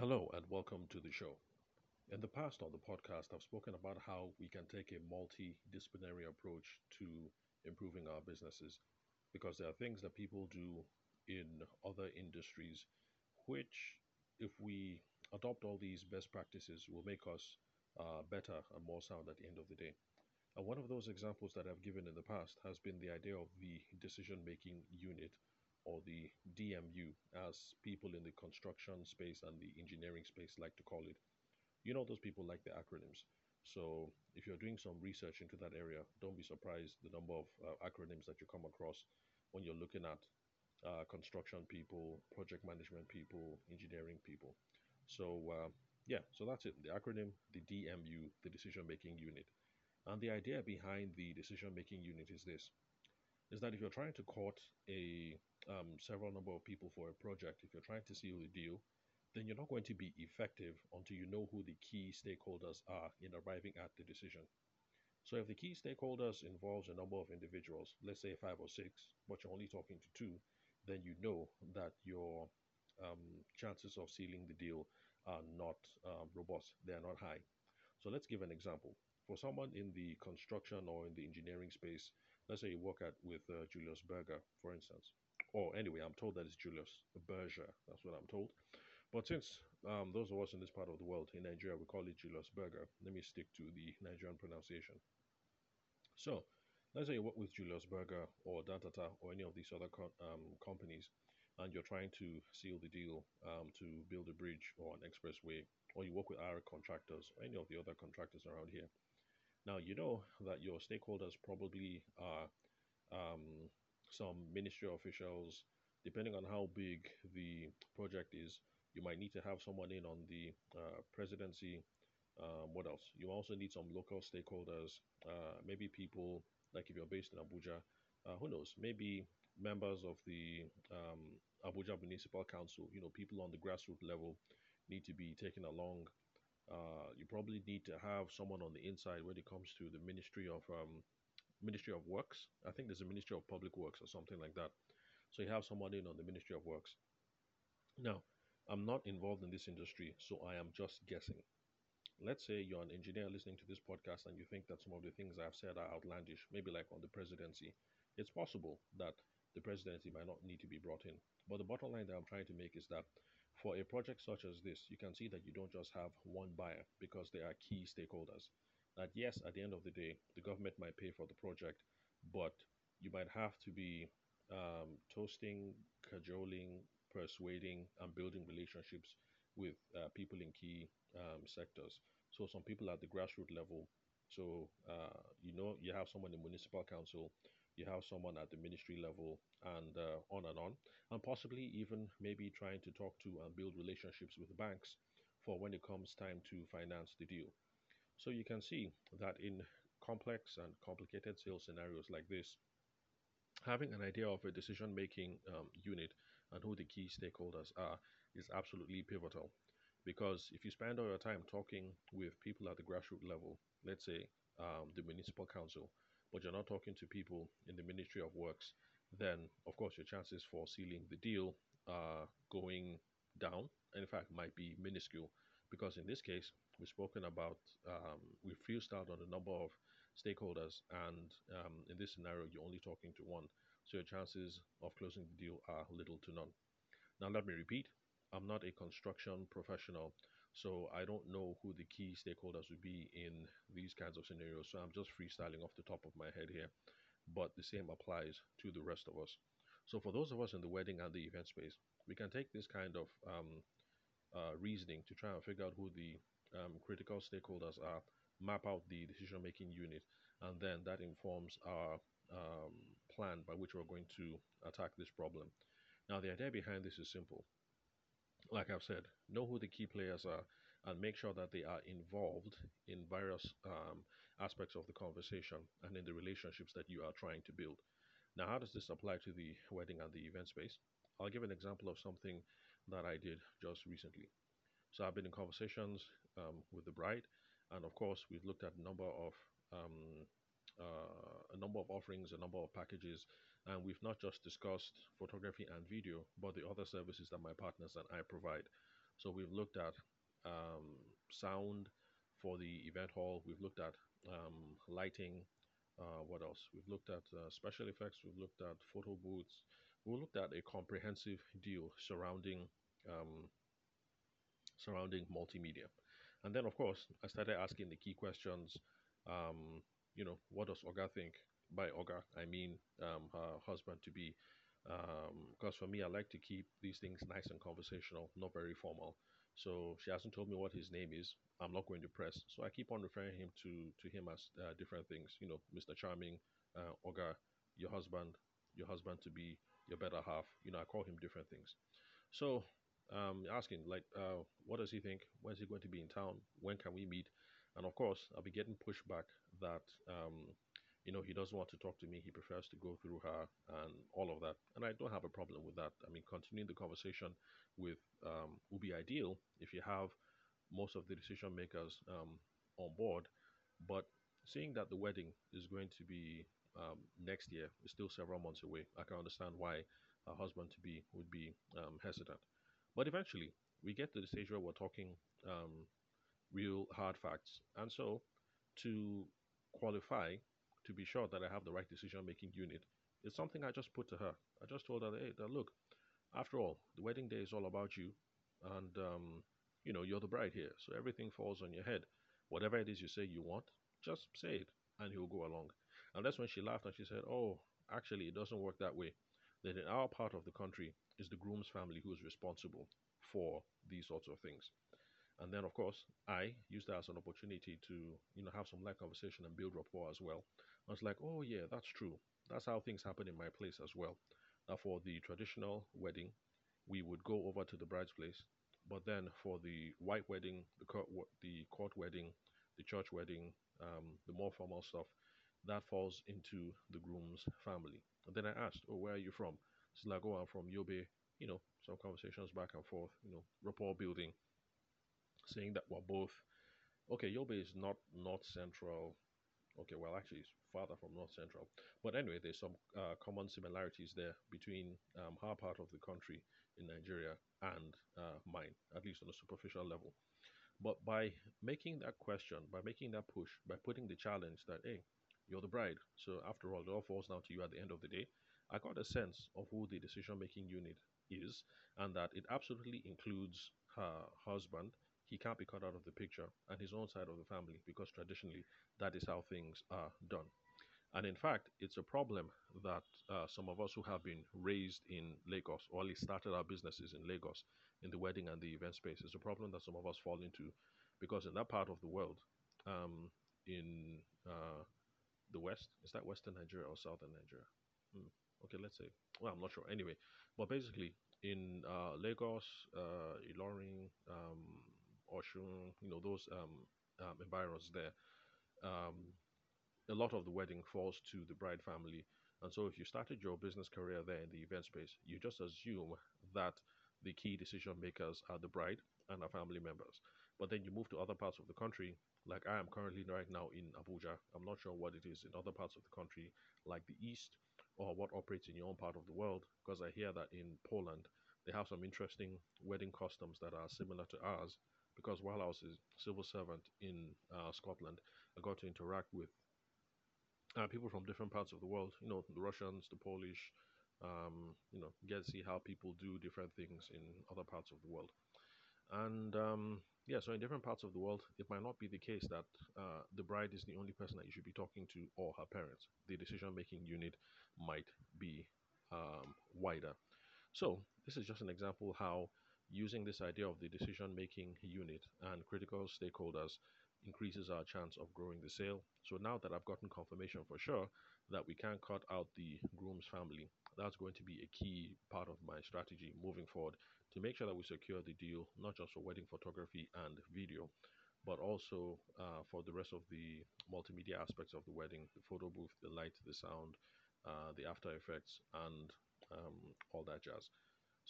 Hello and welcome to the show. In the past on the podcast, I've spoken about how we can take a multidisciplinary approach to improving our businesses because there are things that people do in other industries which, if we adopt all these best practices, will make us uh, better and more sound at the end of the day. And one of those examples that I've given in the past has been the idea of the decision making unit or the DMU, as people in the construction space and the engineering space like to call it. You know, those people like the acronyms. So if you're doing some research into that area, don't be surprised the number of uh, acronyms that you come across when you're looking at uh, construction people, project management people, engineering people. So uh, yeah, so that's it. The acronym, the DMU, the decision making unit. And the idea behind the decision making unit is this is that if you're trying to court a um, several number of people for a project, if you're trying to seal the deal, then you're not going to be effective until you know who the key stakeholders are in arriving at the decision. So if the key stakeholders involves a number of individuals, let's say five or six, but you're only talking to two, then you know that your um, chances of sealing the deal are not um, robust. They are not high. So let's give an example. For someone in the construction or in the engineering space, let's say you work at with uh, Julius Berger, for instance, or anyway, I'm told that it's Julius Berger. That's what I'm told. But since um, those of us in this part of the world, in Nigeria, we call it Julius Berger, let me stick to the Nigerian pronunciation. So, let's say you work with Julius Berger or Dantata or any of these other co- um, companies, and you're trying to seal the deal um, to build a bridge or an expressway, or you work with our contractors or any of the other contractors around here. Now, you know that your stakeholders probably are um, some ministry officials, depending on how big the project is, you might need to have someone in on the uh, presidency. Um, what else? You also need some local stakeholders, uh, maybe people like if you're based in Abuja, uh, who knows? Maybe members of the um, Abuja Municipal Council, you know, people on the grassroots level need to be taken along uh, you probably need to have someone on the inside when it comes to the Ministry of um, Ministry of Works. I think there's a Ministry of Public Works or something like that. So you have someone in on the Ministry of Works. Now, I'm not involved in this industry, so I am just guessing. Let's say you're an engineer listening to this podcast and you think that some of the things I've said are outlandish, maybe like on the presidency. It's possible that the presidency might not need to be brought in. But the bottom line that I'm trying to make is that for a project such as this, you can see that you don't just have one buyer because there are key stakeholders. That yes, at the end of the day, the government might pay for the project, but you might have to be um, toasting, cajoling, persuading, and building relationships with uh, people in key um, sectors. So some people at the grassroots level. So uh, you know you have someone in municipal council you have someone at the ministry level and uh, on and on, and possibly even maybe trying to talk to and build relationships with banks for when it comes time to finance the deal. So you can see that in complex and complicated sales scenarios like this, having an idea of a decision making um, unit and who the key stakeholders are is absolutely pivotal. Because if you spend all your time talking with people at the grassroots level, let's say um, the municipal council, but you're not talking to people in the Ministry of Works, then of course your chances for sealing the deal are going down. And in fact, might be minuscule because in this case, we've spoken about, um, we've fused out on a number of stakeholders, and um, in this scenario, you're only talking to one. So your chances of closing the deal are little to none. Now, let me repeat I'm not a construction professional, so I don't know who the key stakeholders would be in these kinds of scenarios. So I'm just freestyling off the top of my head here. But the same applies to the rest of us. So for those of us in the wedding and the event space, we can take this kind of um, uh, reasoning to try and figure out who the um, critical stakeholders are, map out the decision making unit, and then that informs our um, plan by which we're going to attack this problem. Now, the idea behind this is simple like I've said, know who the key players are and make sure that they are involved in various um, aspects of the conversation and in the relationships that you are trying to build. Now, how does this apply to the wedding and the event space? I'll give an example of something that I did just recently. So, I've been in conversations um, with the bride, and of course, we've looked at a number of um, uh, number of offerings, a number of packages, and we've not just discussed photography and video, but the other services that my partners and I provide. So we've looked at um, sound for the event hall. We've looked at um, lighting. Uh, what else? We've looked at uh, special effects. We've looked at photo booths. We looked at a comprehensive deal surrounding um, surrounding multimedia. And then, of course, I started asking the key questions. Um, you know, what does Oga think? By Oga, I mean um, her husband to be. Because um, for me, I like to keep these things nice and conversational, not very formal. So she hasn't told me what his name is. I'm not going to press. So I keep on referring him to to him as uh, different things. You know, Mr. Charming, uh, Oga, your husband, your husband to be, your better half. You know, I call him different things. So um, asking like, uh, what does he think? When is he going to be in town? When can we meet? And of course, I'll be getting pushback that um, you know he doesn't want to talk to me. He prefers to go through her and all of that. And I don't have a problem with that. I mean, continuing the conversation with um, will be ideal if you have most of the decision makers um, on board. But seeing that the wedding is going to be um, next year, it's still several months away. I can understand why a husband to be would be um, hesitant. But eventually, we get to the stage where we're talking um, real hard facts. And so, to qualify, to be sure that I have the right decision making unit, is something I just put to her. I just told her, hey, that look, after all, the wedding day is all about you. And, um, you know, you're the bride here. So everything falls on your head. Whatever it is you say you want, just say it and he'll go along. And that's when she laughed and she said, oh, actually, it doesn't work that way. That in our part of the country, is the groom's family who is responsible for these sorts of things. And then, of course, I used that as an opportunity to, you know, have some light conversation and build rapport as well. I was like, oh yeah, that's true. That's how things happen in my place as well. Now, for the traditional wedding, we would go over to the bride's place, but then for the white wedding, the court, the court wedding, the church wedding, um, the more formal stuff, that falls into the groom's family. And then I asked, oh, where are you from? It's like, oh, I'm from Yobe, you know, some conversations back and forth, you know, rapport building, saying that we're both, okay, Yobe is not North Central. Okay, well, actually, it's farther from North Central. But anyway, there's some uh, common similarities there between um, our part of the country in Nigeria and uh, mine, at least on a superficial level. But by making that question, by making that push, by putting the challenge that, hey, you're the bride. So after all, it all falls down to you at the end of the day. I got a sense of who the decision making unit is and that it absolutely includes her husband. He can't be cut out of the picture and his own side of the family because traditionally that is how things are done. And in fact, it's a problem that uh, some of us who have been raised in Lagos or at least started our businesses in Lagos in the wedding and the event space is a problem that some of us fall into because in that part of the world, um, in uh, the West, is that Western Nigeria or Southern Nigeria? Hmm okay let's say well i'm not sure anyway but basically in uh, lagos uh, ilorin um, oshun you know those um, um, environs there um, a lot of the wedding falls to the bride family. And so if you started your business career there in the event space you just assume that the key decision makers are the bride and her family members. But then you move to other parts of the country like i am currently right now in abuja. I'm not sure what it is in other parts of the country like the east or what operates in your own part of the world because I hear that in Poland they have some interesting wedding customs that are similar to ours. Because while I was a civil servant in uh, Scotland, I got to interact with uh, people from different parts of the world. You know, the Russians, the Polish. Um, you know, get to see how people do different things in other parts of the world. And um, yeah, so in different parts of the world, it might not be the case that uh, the bride is the only person that you should be talking to or her parents. The decision making unit might be um, wider. So, this is just an example how using this idea of the decision making unit and critical stakeholders increases our chance of growing the sale. So, now that I've gotten confirmation for sure that we can cut out the groom's family, that's going to be a key part of my strategy moving forward to make sure that we secure the deal, not just for wedding photography and video, but also uh, for the rest of the multimedia aspects of the wedding the photo booth, the light, the sound, uh, the after effects, and um, all that jazz.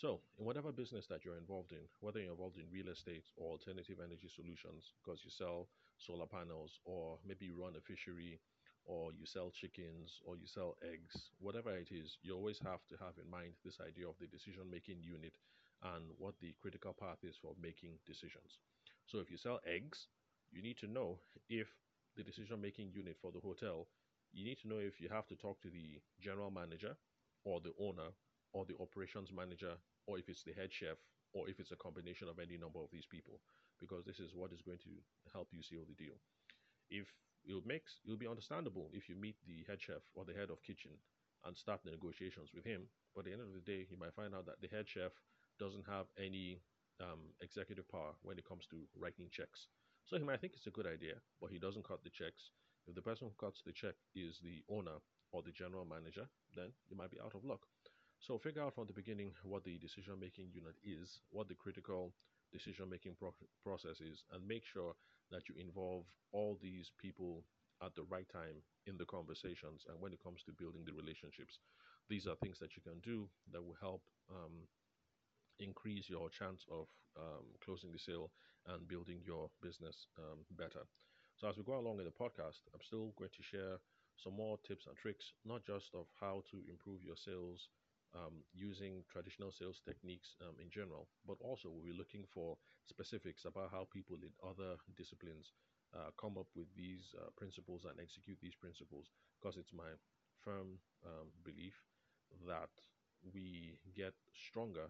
So, in whatever business that you're involved in, whether you're involved in real estate or alternative energy solutions, because you sell solar panels, or maybe you run a fishery, or you sell chickens, or you sell eggs, whatever it is, you always have to have in mind this idea of the decision making unit and what the critical path is for making decisions. So if you sell eggs, you need to know if the decision making unit for the hotel, you need to know if you have to talk to the general manager or the owner or the operations manager or if it's the head chef or if it's a combination of any number of these people because this is what is going to help you seal the deal. If it makes it'll be understandable if you meet the head chef or the head of kitchen and start the negotiations with him, but at the end of the day, you might find out that the head chef doesn't have any um, executive power when it comes to writing checks. So he might think it's a good idea, but he doesn't cut the checks. If the person who cuts the check is the owner or the general manager, then you might be out of luck. So figure out from the beginning what the decision making unit is, what the critical decision making pro- process is, and make sure that you involve all these people at the right time in the conversations and when it comes to building the relationships. These are things that you can do that will help um, increase your chance of um, closing the sale and building your business um, better. So, as we go along in the podcast, I'm still going to share some more tips and tricks, not just of how to improve your sales um, using traditional sales techniques um, in general, but also we'll be looking for specifics about how people in other disciplines uh, come up with these uh, principles and execute these principles. Because it's my firm um, belief that we get stronger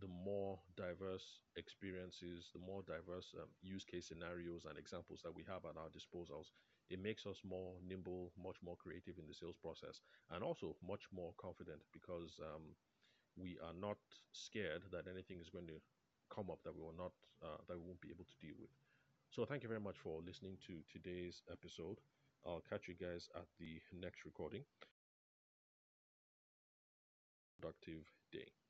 the more diverse experiences, the more diverse um, use case scenarios and examples that we have at our disposals, it makes us more nimble, much more creative in the sales process, and also much more confident because um, we are not scared that anything is going to come up that we will not uh, that we won't be able to deal with. So thank you very much for listening to today's episode. I'll catch you guys at the next recording. Productive day.